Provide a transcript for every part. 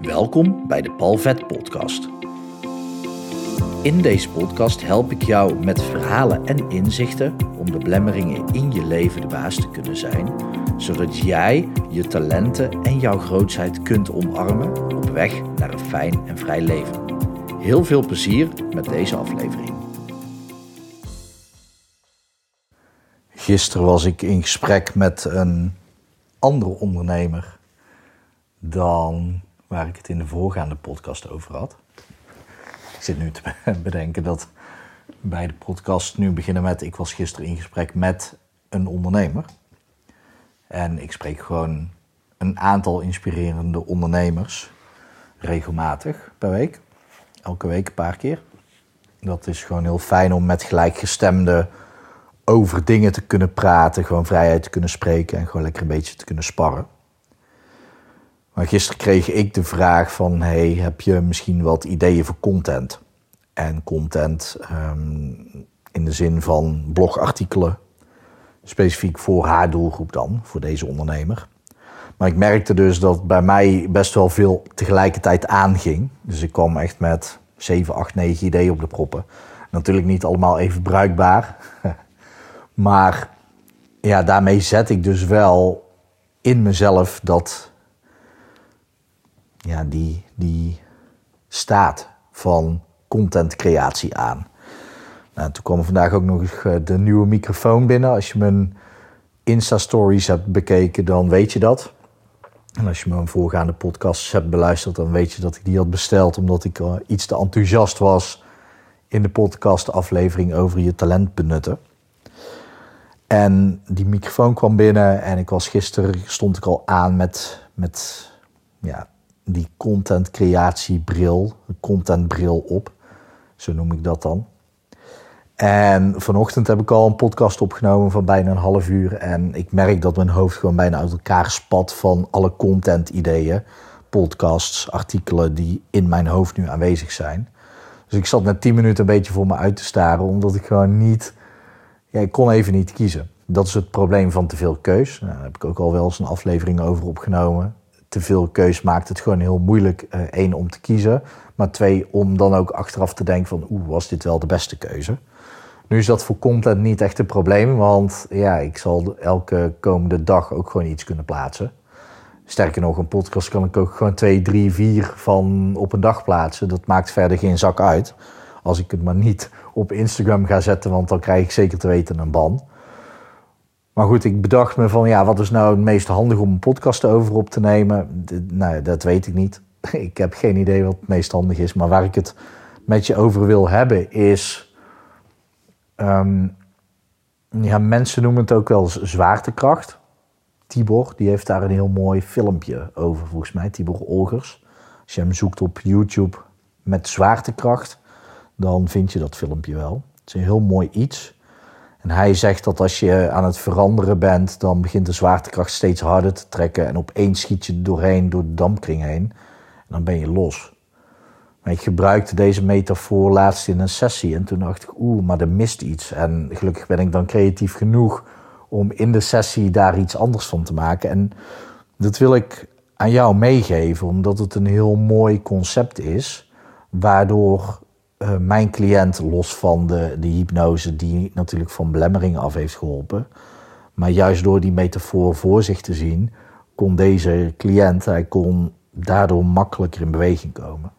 Welkom bij de Palvet Podcast. In deze podcast help ik jou met verhalen en inzichten om de belemmeringen in je leven de baas te kunnen zijn, zodat jij je talenten en jouw grootheid kunt omarmen op weg naar een fijn en vrij leven. Heel veel plezier met deze aflevering. Gisteren was ik in gesprek met een andere ondernemer dan waar ik het in de voorgaande podcast over had. Ik zit nu te bedenken dat bij de podcast nu beginnen met... ik was gisteren in gesprek met een ondernemer. En ik spreek gewoon een aantal inspirerende ondernemers regelmatig per week. Elke week een paar keer. Dat is gewoon heel fijn om met gelijkgestemden over dingen te kunnen praten, gewoon vrijheid te kunnen spreken en gewoon lekker een beetje te kunnen sparren. Maar gisteren kreeg ik de vraag van, hey, heb je misschien wat ideeën voor content? En content ehm, in de zin van blogartikelen, specifiek voor haar doelgroep dan, voor deze ondernemer. Maar ik merkte dus dat bij mij best wel veel tegelijkertijd aanging. Dus ik kwam echt met 7, 8, 9 ideeën op de proppen. Natuurlijk niet allemaal even bruikbaar. maar ja, daarmee zet ik dus wel in mezelf dat ja, die, die staat van contentcreatie aan. Nou, toen kwam vandaag ook nog eh, de nieuwe microfoon binnen. Als je mijn Insta-stories hebt bekeken, dan weet je dat. En als je mijn voorgaande podcasts hebt beluisterd, dan weet je dat ik die had besteld omdat ik uh, iets te enthousiast was in de podcastaflevering over je talent benutten. En die microfoon kwam binnen en ik was gisteren stond ik al aan met, met ja, die content creatiebril, contentbril op. Zo noem ik dat dan. En vanochtend heb ik al een podcast opgenomen van bijna een half uur. En ik merk dat mijn hoofd gewoon bijna uit elkaar spat van alle content ideeën. Podcasts, artikelen die in mijn hoofd nu aanwezig zijn. Dus ik zat net 10 minuten een beetje voor me uit te staren, omdat ik gewoon niet. Ja, ik kon even niet kiezen. Dat is het probleem van te veel keus. Nou, daar heb ik ook al wel eens een aflevering over opgenomen te veel keus maakt het gewoon heel moeilijk. Uh, één, om te kiezen. Maar twee, om dan ook achteraf te denken van... oeh, was dit wel de beste keuze? Nu is dat voor content niet echt een probleem. Want ja, ik zal elke komende dag ook gewoon iets kunnen plaatsen. Sterker nog, een podcast kan ik ook gewoon twee, drie, vier van op een dag plaatsen. Dat maakt verder geen zak uit. Als ik het maar niet op Instagram ga zetten, want dan krijg ik zeker te weten een ban. Maar goed, ik bedacht me van ja, wat is nou het meest handig om een podcast over op te nemen? nou, dat weet ik niet. Ik heb geen idee wat het meest handig is. Maar waar ik het met je over wil hebben is. Ehm, ja, mensen noemen het ook wel zwaartekracht. Tibor, die heeft daar een heel mooi filmpje over, volgens mij. Tibor Olgers. Als je hem zoekt op YouTube met zwaartekracht, dan vind je dat filmpje wel. Het is een heel mooi iets. En hij zegt dat als je aan het veranderen bent, dan begint de zwaartekracht steeds harder te trekken. En opeens schiet je doorheen, door de dampkring heen. En dan ben je los. Maar ik gebruikte deze metafoor laatst in een sessie. En toen dacht ik, oeh, maar er mist iets. En gelukkig ben ik dan creatief genoeg om in de sessie daar iets anders van te maken. En dat wil ik aan jou meegeven, omdat het een heel mooi concept is. Waardoor uh, mijn cliënt, los van de, de hypnose die natuurlijk van belemmering af heeft geholpen, maar juist door die metafoor voor zich te zien, kon deze cliënt, hij kon daardoor makkelijker in beweging komen.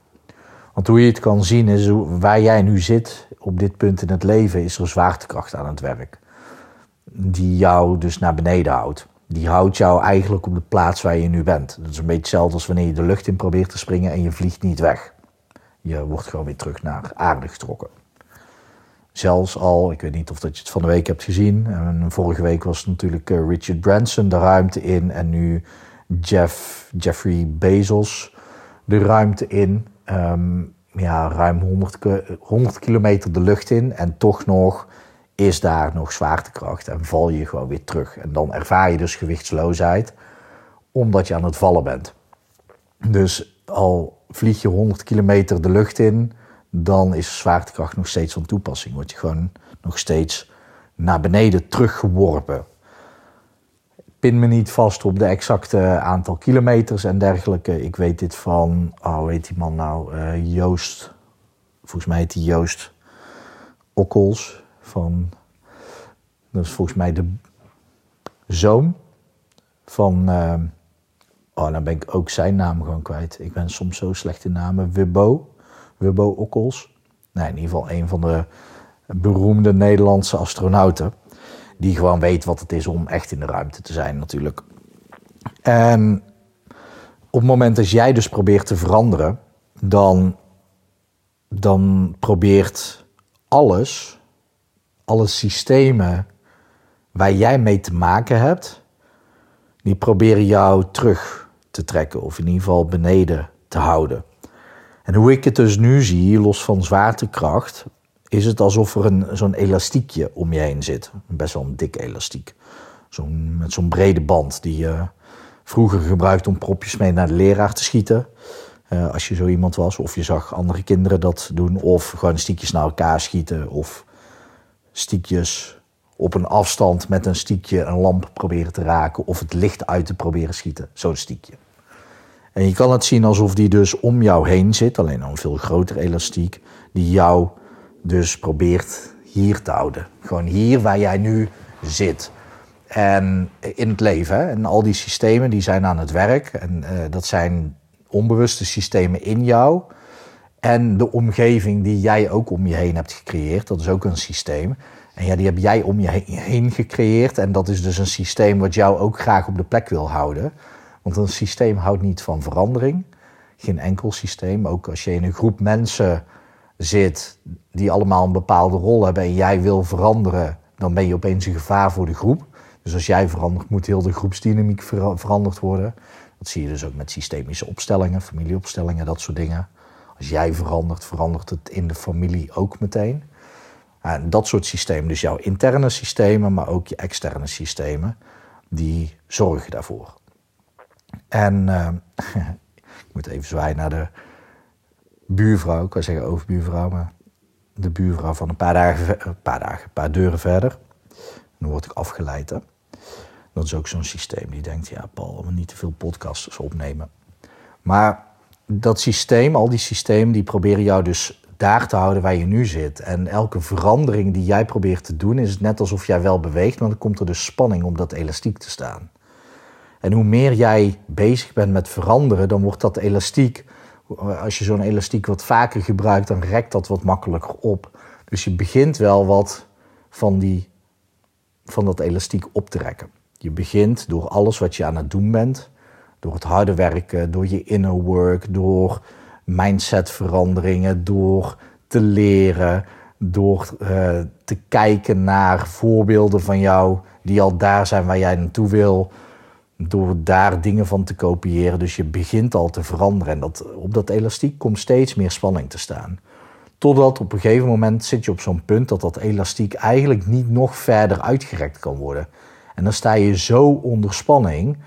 Want hoe je het kan zien is, waar jij nu zit op dit punt in het leven, is er zwaartekracht aan het werk. Die jou dus naar beneden houdt. Die houdt jou eigenlijk op de plaats waar je nu bent. Dat is een beetje hetzelfde als wanneer je de lucht in probeert te springen en je vliegt niet weg. Je wordt gewoon weer terug naar aarde getrokken. Zelfs al, ik weet niet of dat je het van de week hebt gezien. En vorige week was natuurlijk eh, Richard Branson de ruimte in. En nu Jeff, Jeffrey Bezos de ruimte in. Ehm, ja, ruim 100, 100 kilometer de lucht in. En toch nog is daar nog zwaartekracht. En val je gewoon weer terug. En dan ervaar je dus gewichtsloosheid. Omdat je aan het vallen bent. Dus al vlieg je 100 kilometer de lucht in, dan is zwaartekracht nog steeds van toepassing. Word je gewoon nog steeds naar beneden teruggeworpen. pin me niet vast op de exacte aantal kilometers en dergelijke. Ik weet dit van, oh, heet die man nou? Uh, Joost, volgens mij heet hij Joost Okkels van, dat is volgens mij de zoon van, uh, oh, dan ben ik ook zijn naam gewoon kwijt. Ik ben soms zo slecht in namen. Wibbo, Wibbo Okkels. Nee, in ieder geval een van de beroemde Nederlandse astronauten. Die gewoon weet wat het is om echt in de ruimte te zijn, natuurlijk. En op het moment dat jij dus probeert te veranderen, dan, dan probeert alles, alle systemen waar jij mee te maken hebt, die proberen jou terug te trekken, of in ieder geval beneden te houden. En hoe ik het dus nu zie, los van zwaartekracht, is het alsof er een, zo'n elastiekje om je heen zit. Best wel een dik elastiek. Zo'n, met zo'n brede band die je vroeger gebruikt om propjes mee naar de leraar te schieten. Uh, als je zo iemand was, of je zag andere kinderen dat doen, of gewoon stiekjes naar elkaar schieten, of stiekjes op een afstand met een stiekje een lamp proberen te raken, of het licht uit te proberen schieten. Zo'n stiekje. En je kan het zien alsof die dus om jou heen zit, alleen een veel groter elastiek, die jou dus probeert hier te houden. Gewoon hier waar jij nu zit. En in het leven. En al die systemen die zijn aan het werk. En uh, dat zijn onbewuste systemen in jou. En de omgeving die jij ook om je heen hebt gecreëerd. Dat is ook een systeem. En ja, die heb jij om je heen gecreëerd. En dat is dus een systeem wat jou ook graag op de plek wil houden. Want een systeem houdt niet van verandering. Geen enkel systeem. Ook als je in een groep mensen zit die allemaal een bepaalde rol hebben en jij wil veranderen, dan ben je opeens een gevaar voor de groep. Dus als jij verandert, moet heel de groepsdynamiek veranderd worden. Dat zie je dus ook met systemische opstellingen, familieopstellingen, dat soort dingen. Als jij verandert, verandert het in de familie ook meteen. En dat soort systemen, dus jouw interne systemen, maar ook je externe systemen, die zorgen daarvoor. En uh, ik moet even zwaaien naar de buurvrouw, ik kan zeggen overbuurvrouw, maar de buurvrouw van een paar dagen, een paar, dagen, een paar deuren verder. dan word ik afgeleid. Hè? Dat is ook zo'n systeem die denkt, ja Paul, we niet te veel podcasts opnemen. Maar dat systeem, al die systemen, die proberen jou dus daar te houden waar je nu zit. En elke verandering die jij probeert te doen, is het net alsof jij wel beweegt, maar dan komt er dus spanning om dat elastiek te staan. En hoe meer jij bezig bent met veranderen, dan wordt dat elastiek als je zo'n elastiek wat vaker gebruikt, dan rekt dat wat makkelijker op. Dus je begint wel wat van, die, van dat elastiek op te rekken. Je begint door alles wat je aan het doen bent, door het harde werken, door je inner work, door mindsetveranderingen, door te leren, door uh, te kijken naar voorbeelden van jou die al daar zijn waar jij naartoe wil door daar dingen van te kopiëren. Dus je begint al te veranderen. En dat, op dat elastiek komt steeds meer spanning te staan. Totdat op een gegeven moment zit je op zo'n punt dat dat elastiek eigenlijk niet nog verder uitgerekt kan worden. En dan sta je zo onder spanning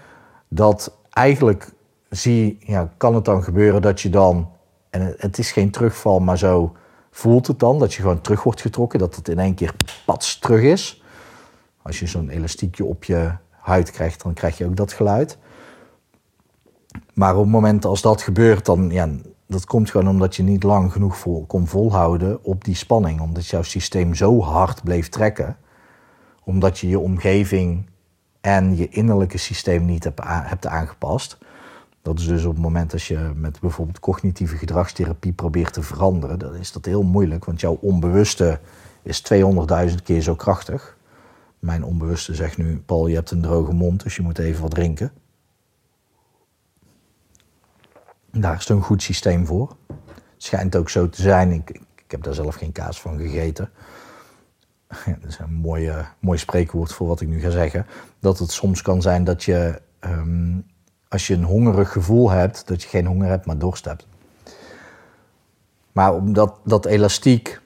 dat eigenlijk zie, ja, kan het dan gebeuren dat je dan, en het is geen terugval, maar zo voelt het dan, dat je gewoon terug wordt getrokken, dat het in één keer pats terug is. Als je zo'n elastiekje op je huid krijgt, dan krijg je ook dat geluid. Maar op het moment als dat gebeurt, dan ja, dat komt gewoon omdat je niet lang genoeg kon volhouden op die spanning. Omdat jouw systeem zo hard bleef trekken. Omdat je je omgeving en je innerlijke systeem niet hebt, hebt aangepast. Dat is dus op het moment als je met bijvoorbeeld cognitieve gedragstherapie probeert te veranderen, dan is dat heel moeilijk, want jouw onbewuste is 200.000 keer zo krachtig. Mijn onbewuste zegt nu, Paul, je hebt een droge mond, dus je moet even wat drinken. Daar is een goed systeem voor. Het schijnt ook zo te zijn. Ik, ik heb daar zelf geen kaas van gegeten. dat is een mooi, mooi spreekwoord voor wat ik nu ga zeggen. Dat het soms kan zijn dat je, ehm, als je een hongerig gevoel hebt, dat je geen honger hebt, maar dorst hebt. Maar omdat dat elastiek,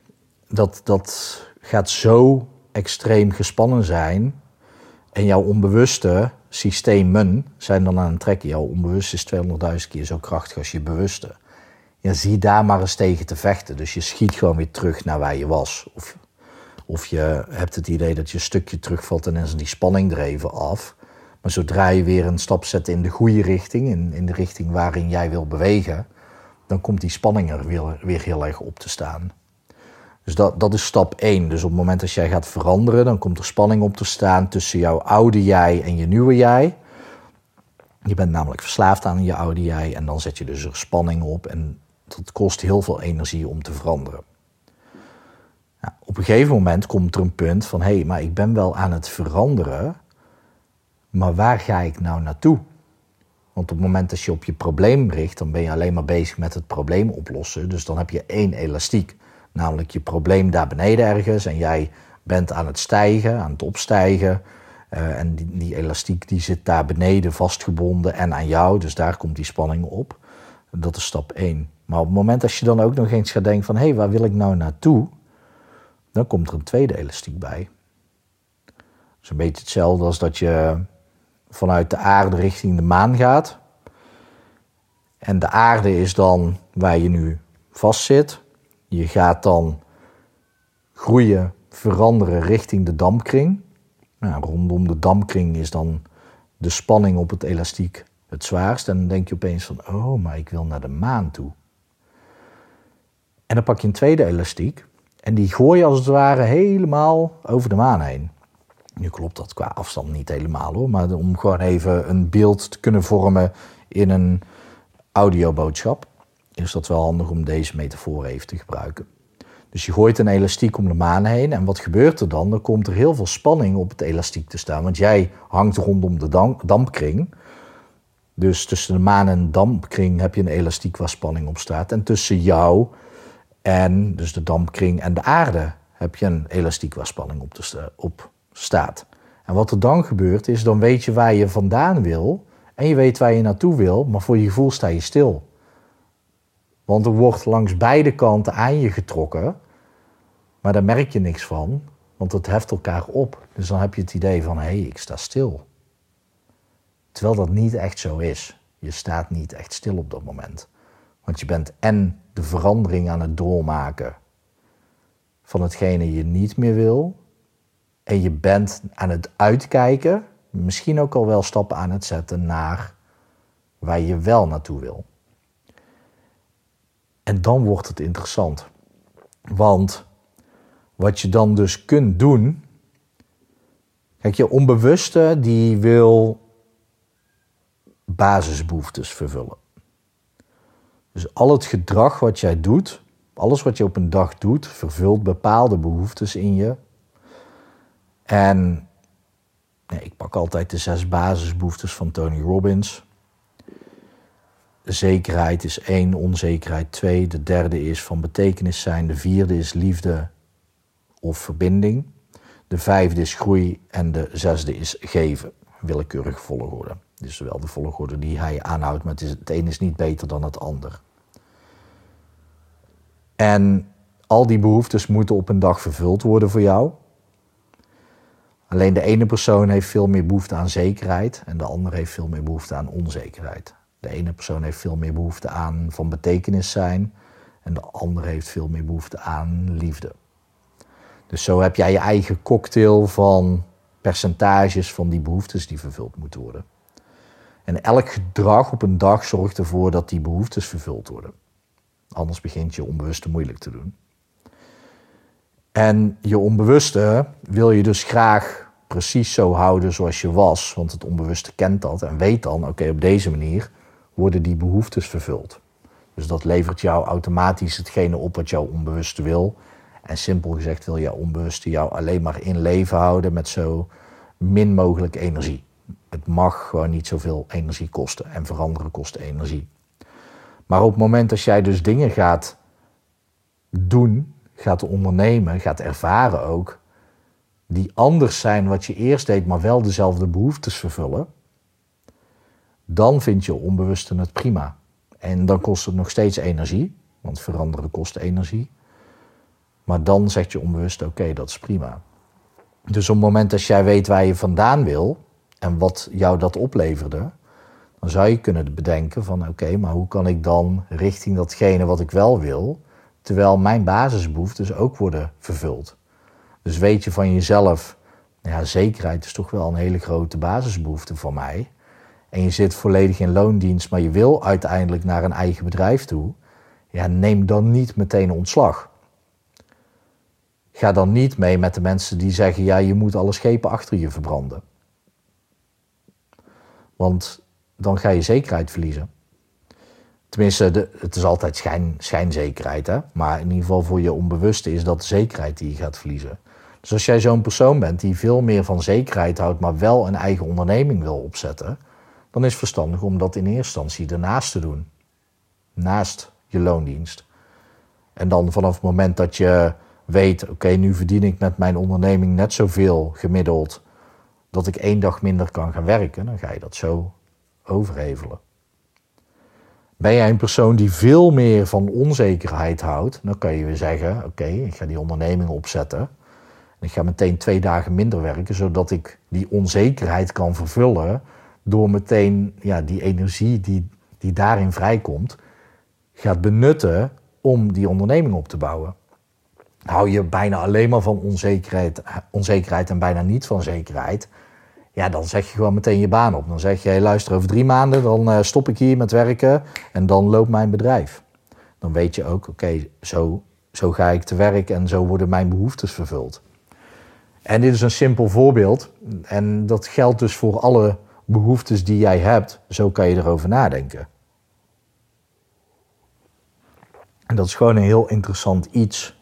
dat, dat gaat zo extreem gespannen zijn en jouw onbewuste systemen zijn dan aan het trekken. Jouw onbewuste is 200.000 keer zo krachtig als je bewuste. Ja, zie daar maar eens tegen te vechten. Dus je schiet gewoon weer terug naar waar je was. Of, of je hebt het idee dat je een stukje terugvalt en is die spanning er even af. Maar zodra je weer een stap zet in de goede richting, in, in de richting waarin jij wil bewegen, dan komt die spanning er weer, weer heel erg op te staan. Dus dat, dat is stap 1. Dus op het moment dat jij gaat veranderen, dan komt er spanning op te staan tussen jouw oude jij en je nieuwe jij. Je bent namelijk verslaafd aan je oude jij en dan zet je dus er spanning op en dat kost heel veel energie om te veranderen. Nou, op een gegeven moment komt er een punt van hé, hey, maar ik ben wel aan het veranderen, maar waar ga ik nou naartoe? Want op het moment dat je op je probleem richt, dan ben je alleen maar bezig met het probleem oplossen. Dus dan heb je één elastiek, namelijk je probleem daar beneden ergens en jij bent aan het stijgen, aan het opstijgen. Uh, en die, die, elastiek die zit daar beneden vastgebonden en aan jou, dus daar komt die spanning op. Dat is stap 1. Maar op het moment dat je dan ook nog eens gaat denken van hé, hey, waar wil ik nou naartoe? Dan komt er een tweede elastiek bij. Dat is een beetje hetzelfde als dat je vanuit de aarde richting de maan gaat. En de aarde is dan waar je nu vastzit. Je gaat dan groeien, veranderen richting de dampkring. Nou, rondom de dampkring is dan de spanning op het elastiek het zwaarst. En dan denk je opeens van, oh, maar ik wil naar de maan toe. En dan pak je een tweede elastiek en die gooi je als het ware helemaal over de maan heen. Nu klopt dat qua afstand niet helemaal hoor, maar om gewoon even een beeld te kunnen vormen in een audioboodschap, is dat wel handig om deze metafoor even te gebruiken. Dus je gooit een elastiek om de maan heen en wat gebeurt er dan? Dan komt er heel veel spanning op het elastiek te staan, want jij hangt rondom de dampkring. Dus tussen de maan en de dampkring heb je een elastiek waar spanning op staat. En tussen jou en dus de dampkring en de aarde heb je een elastiek waar spanning op, op staat. En wat er dan gebeurt is, dan weet je waar je vandaan wil en je weet waar je naartoe wil, maar voor je gevoel sta je stil. Want er wordt langs beide kanten aan je getrokken, maar daar merk je niks van, want het heft elkaar op. Dus dan heb je het idee van, hé, hey, ik sta stil. Terwijl dat niet echt zo is. Je staat niet echt stil op dat moment. Want je bent en de verandering aan het doormaken van hetgene je niet meer wil. En je bent aan het uitkijken, misschien ook al wel stappen aan het zetten naar waar je wel naartoe wil. En dan wordt het interessant. Want wat je dan dus kunt doen. Kijk, je onbewuste die wil basisbehoeftes vervullen. Dus al het gedrag wat jij doet, alles wat je op een dag doet, vervult bepaalde behoeftes in je. En nee, ik pak altijd de zes basisbehoeftes van Tony Robbins. Zekerheid is één, onzekerheid twee. De derde is van betekenis zijn. De vierde is liefde of verbinding. De vijfde is groei en de zesde is geven. Willekeurige volgorde. Dus wel de volgorde die hij aanhoudt, maar het, is, het een is niet beter dan het ander. En al die behoeftes moeten op een dag vervuld worden voor jou. Alleen de ene persoon heeft veel meer behoefte aan zekerheid en de andere heeft veel meer behoefte aan onzekerheid. De ene persoon heeft veel meer behoefte aan van betekenis zijn en de andere heeft veel meer behoefte aan liefde. Dus zo heb jij je eigen cocktail van percentages van die behoeftes die vervuld moeten worden. En elk gedrag op een dag zorgt ervoor dat die behoeftes vervuld worden. Anders begint je onbewuste moeilijk te doen. En je onbewuste wil je dus graag precies zo houden zoals je was. Want het onbewuste kent dat en weet dan, oké, op deze manier worden die behoeftes vervuld. Dus dat levert jou automatisch hetgene op wat jouw onbewuste wil. En simpel gezegd wil jouw onbewuste jou alleen maar in leven houden met zo min mogelijk energie. Het mag gewoon niet zoveel energie kosten en veranderen kost energie. Maar op het moment dat jij dus dingen gaat doen, gaat ondernemen, gaat ervaren ook, die anders zijn wat je eerst deed, maar wel dezelfde behoeftes vervullen, dan vind je onbewuste het prima. En dan kost het nog steeds energie, want veranderen kost energie. Maar dan zegt je onbewust, oké, dat is prima. Dus op het moment dat jij weet waar je vandaan wil en wat jou dat opleverde, dan zou je kunnen bedenken van oké, maar hoe kan ik dan richting datgene wat ik wel wil, terwijl mijn basisbehoeftes ook worden vervuld. Dus weet je van jezelf Ja, zekerheid is toch wel een hele grote basisbehoefte voor mij. En je zit volledig in loondienst, maar je wil uiteindelijk naar een eigen bedrijf toe. Ja, neem dan niet meteen ontslag. Ga dan niet mee met de mensen die zeggen: ja, je moet alle schepen achter je verbranden. Want dan ga je zekerheid verliezen. Tenminste, het is altijd schijn, schijnzekerheid, hè? maar in ieder geval voor je onbewuste is dat de zekerheid die je gaat verliezen. Dus als jij zo'n persoon bent die veel meer van zekerheid houdt, maar wel een eigen onderneming wil opzetten, dan is het verstandig om dat in eerste instantie ernaast te doen. Naast je loondienst. En dan vanaf het moment dat je weet, oké, nu verdien ik met mijn onderneming net zoveel gemiddeld dat ik één dag minder kan gaan werken, dan ga je dat zo overhevelen. Ben jij een persoon die veel meer van onzekerheid houdt, dan kan je weer zeggen: Oké, ik ga die onderneming opzetten. En ik ga meteen twee dagen minder werken, zodat ik die onzekerheid kan vervullen. Door meteen ja, die energie die, die daarin vrijkomt, gaat benutten om die onderneming op te bouwen. Hou je bijna alleen maar van onzekerheid, onzekerheid en bijna niet van zekerheid, ja, dan zeg je gewoon meteen je baan op. Dan zeg je, hey, luister, over drie maanden dan uh, stop ik hier met werken en dan loopt mijn bedrijf. Dan weet je ook, oké, zo, zo ga ik te werk en zo worden mijn behoeftes vervuld. En dit is een simpel voorbeeld en dat geldt dus voor alle behoeftes die jij hebt. Zo kan je erover nadenken. En dat is gewoon een heel interessant iets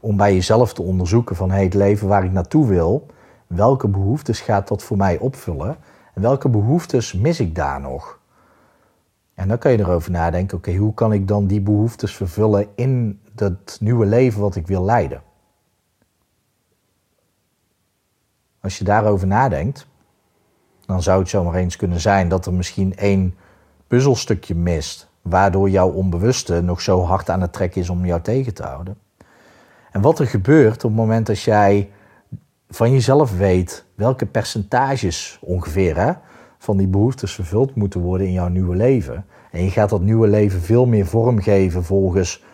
om bij jezelf te onderzoeken van hey, het leven waar ik naartoe wil, welke behoeftes gaat dat voor mij opvullen en welke behoeftes mis ik daar nog? En dan kan je erover nadenken, oké, hoe kan ik dan die behoeftes vervullen in dat nieuwe leven wat ik wil leiden? Als je daarover nadenkt, dan zou het zomaar eens kunnen zijn dat er misschien één puzzelstukje mist, waardoor jouw onbewuste nog zo hard aan het trekken is om jou tegen te houden. En wat er gebeurt op het moment dat jij van jezelf weet welke percentages ongeveer hè, van die behoeftes vervuld moeten worden in jouw nieuwe leven. En je gaat dat nieuwe leven veel meer vormgeven volgens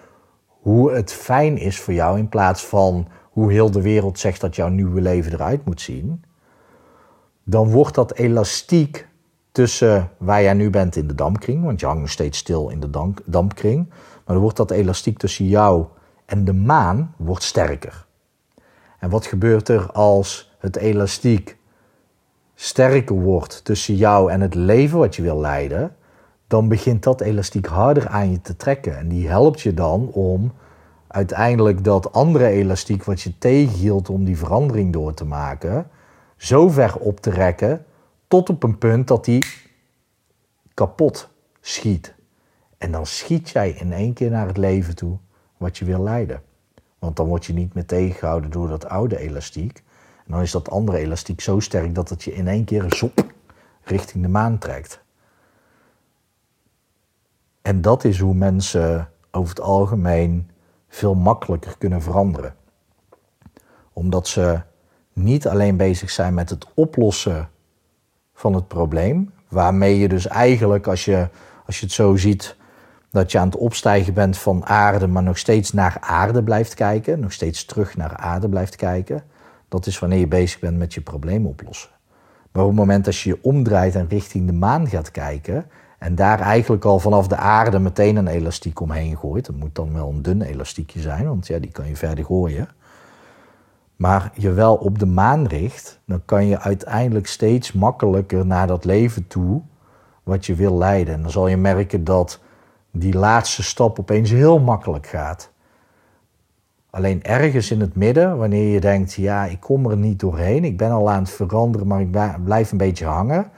hoe het fijn is voor jou in plaats van hoe heel de wereld zegt dat jouw nieuwe leven eruit moet zien. Dan wordt dat elastiek tussen waar jij nu bent in de dampkring, want je hangt nog steeds stil in de dampkring, maar dan wordt dat elastiek tussen jou en de maan wordt sterker. En wat gebeurt er als het elastiek sterker wordt tussen jou en het leven wat je wil leiden? Dan begint dat elastiek harder aan je te trekken. En die helpt je dan om uiteindelijk dat andere elastiek wat je tegenhield om die verandering door te maken, zo ver op te rekken tot op een punt dat die kapot schiet. En dan schiet jij in één keer naar het leven toe wat je wil leiden. Want dan word je niet meer tegengehouden door dat oude elastiek. En dan is dat andere elastiek zo sterk dat het je in één keer zop richting de maan trekt. En dat is hoe mensen over het algemeen veel makkelijker kunnen veranderen. Omdat ze niet alleen bezig zijn met het oplossen van het probleem, waarmee je dus eigenlijk, als je, als je het zo ziet, dat je aan het opstijgen bent van aarde, maar nog steeds naar aarde blijft kijken, nog steeds terug naar aarde blijft kijken. Dat is wanneer je bezig bent met je probleem oplossen. Maar op het moment dat je je omdraait en richting de maan gaat kijken en daar eigenlijk al vanaf de aarde meteen een elastiek omheen gooit, dat moet dan wel een dun elastiekje zijn, want ja, die kan je verder gooien. Maar je wel op de maan richt, dan kan je uiteindelijk steeds makkelijker naar dat leven toe wat je wil leiden. En dan zal je merken dat die laatste stap opeens heel makkelijk gaat. Alleen ergens in het midden, wanneer je denkt, ja, ik kom er niet doorheen, ik ben al aan het veranderen, maar ik blijf een beetje hangen,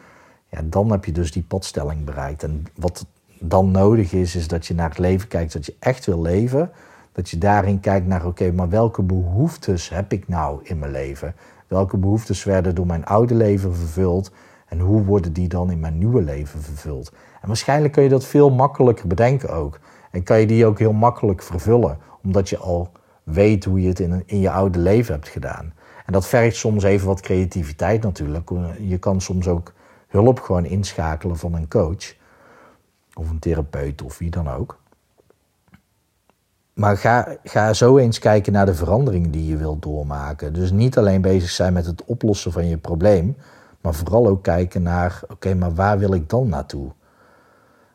ja, dan heb je dus die padstelling bereikt. En wat dan nodig is, is dat je naar het leven kijkt dat je echt wil leven. Dat je daarin kijkt naar, oké, maar welke behoeftes heb ik nou in mijn leven? Welke behoeftes werden door mijn oude leven vervuld? En hoe worden die dan in mijn nieuwe leven vervuld? En waarschijnlijk kun je dat veel makkelijker bedenken ook. En kan je die ook heel makkelijk vervullen, omdat je al weet hoe je het in, in je oude leven hebt gedaan. En dat vergt soms even wat creativiteit natuurlijk. Je kan soms ook hulp gewoon inschakelen van een coach of een therapeut of wie dan ook. maar ga, ga zo eens kijken naar de verandering die je wilt doormaken. Dus niet alleen bezig zijn met het oplossen van je probleem, maar vooral ook kijken naar, oké, maar waar wil ik dan naartoe?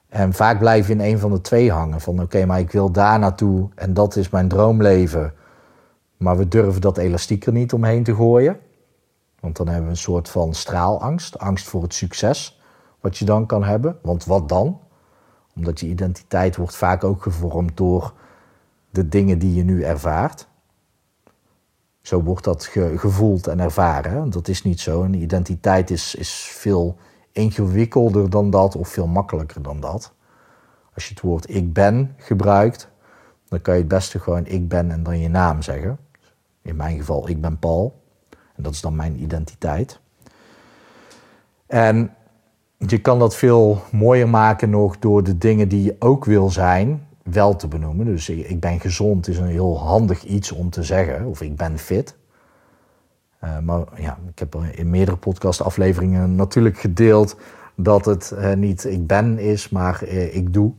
En vaak blijf je in een van de twee hangen. Van oké, maar ik wil daar naartoe en dat is mijn droomleven. Maar we durven dat elastiek er niet omheen te gooien. Want dan hebben we een soort van straalangst. Angst voor het succes wat je dan kan hebben. Want wat dan? Omdat je identiteit wordt vaak ook gevormd door de dingen die je nu ervaart. Zo wordt dat gevoeld en ervaren. Dat is niet zo. Een identiteit is, is veel ingewikkelder dan dat of veel makkelijker dan dat. Als je het woord ik ben gebruikt, dan kan je het beste gewoon ik ben en dan je naam zeggen. In mijn geval, ik ben Paul. En dat is dan mijn identiteit. En je kan dat veel mooier maken nog door de dingen die je ook wil zijn, wel te benoemen. Dus ik ben gezond is een heel handig iets om te zeggen. Of ik ben fit. Uh, maar ja, ik heb in meerdere podcastafleveringen natuurlijk gedeeld dat het uh, niet ik ben is, maar uh, ik doe.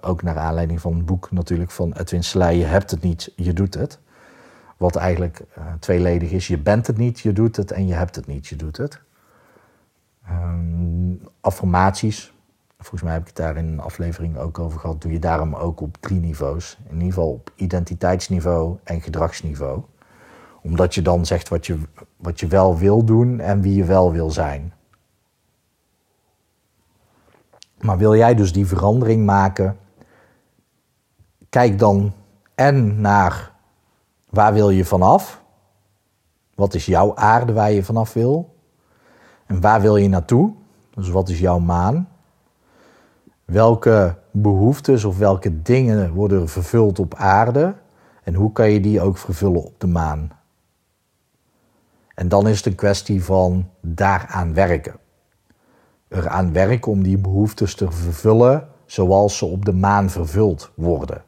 ook naar aanleiding van het boek natuurlijk van Edwin Selei, je hebt het niet, je doet het. Wat eigenlijk tweeledig is, je bent het niet, je doet het en je hebt het niet, je doet het. Ehm, affirmaties, volgens mij heb ik het daar in een aflevering ook over gehad, doe je daarom ook op drie niveaus. In ieder geval op identiteitsniveau en gedragsniveau omdat je dan zegt wat je, wat je wel wil doen en wie je wel wil zijn. Maar wil jij dus die verandering maken? Kijk dan en naar waar wil je vanaf? Wat is jouw aarde waar je vanaf wil? En waar wil je naartoe? Dus wat is jouw maan? Welke behoeftes of welke dingen worden vervuld op aarde? En hoe kan je die ook vervullen op de maan? En dan is het een kwestie van daaraan werken. Eraan werken om die behoeftes te vervullen zoals ze op de maan vervuld worden.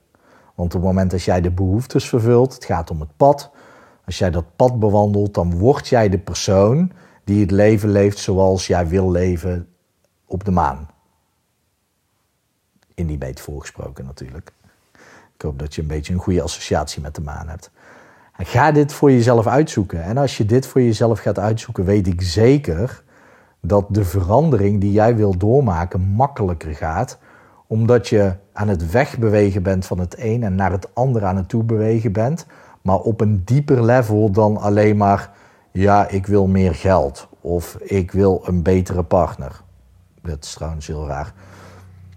Want op het moment dat jij de behoeftes vervult, het gaat om het pad. Als jij dat pad bewandelt, dan word jij de persoon die het leven leeft zoals jij wil leven op de maan. In die metafoor gesproken natuurlijk. Ik hoop dat je een beetje een goede associatie met de maan hebt. Ga dit voor jezelf uitzoeken. En als je dit voor jezelf gaat uitzoeken, weet ik zeker dat de verandering die jij wil doormaken makkelijker gaat. Omdat je aan het wegbewegen bent van het een en naar het ander aan het toe bewegen bent. Maar op een dieper level dan alleen maar, ja, ik wil meer geld. Of ik wil een betere partner. Dat is trouwens heel raar.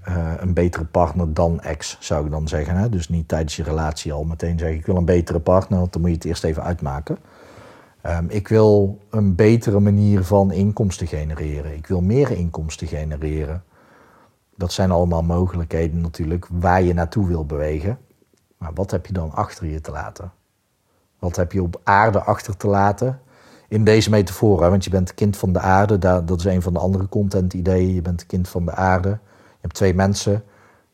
Eh, een betere partner dan ex, zou ik dan zeggen. Hè? Dus niet tijdens je relatie al meteen zeggen: Ik wil een betere partner, want dan moet je het eerst even uitmaken. Um, ik wil een betere manier van inkomsten genereren. Ik wil meer inkomsten genereren. Dat zijn allemaal mogelijkheden natuurlijk waar je naartoe wil bewegen. Maar wat heb je dan achter je te laten? Wat heb je op aarde achter te laten? In deze metafoor, hè? want je bent kind van de aarde. Dat is een van de andere content-ideeën. Je bent kind van de aarde. Hebt twee mensen.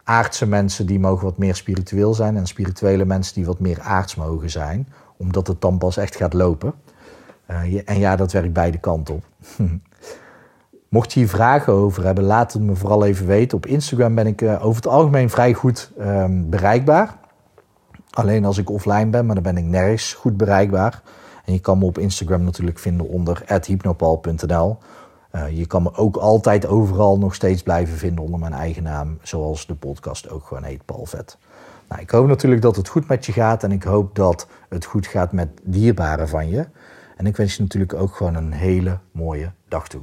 Aardse mensen die mogen wat meer spiritueel zijn. En spirituele mensen die wat meer aards mogen zijn. Omdat het dan pas echt gaat lopen. Uh, en ja, dat werkt beide kanten op. Mocht je hier vragen over hebben, laat het me vooral even weten. Op Instagram ben ik uh, over het algemeen vrij goed um, bereikbaar. Alleen als ik offline ben, maar dan ben ik nergens goed bereikbaar. En je kan me op Instagram natuurlijk vinden onder hypnopal.nl. Uh, je kan me ook altijd overal nog steeds blijven vinden onder mijn eigen naam, zoals de podcast ook gewoon heet, Paul Vet. Nou, ik hoop natuurlijk dat het goed met je gaat en ik hoop dat het goed gaat met dierbaren van je. En ik wens je natuurlijk ook gewoon een hele mooie dag toe.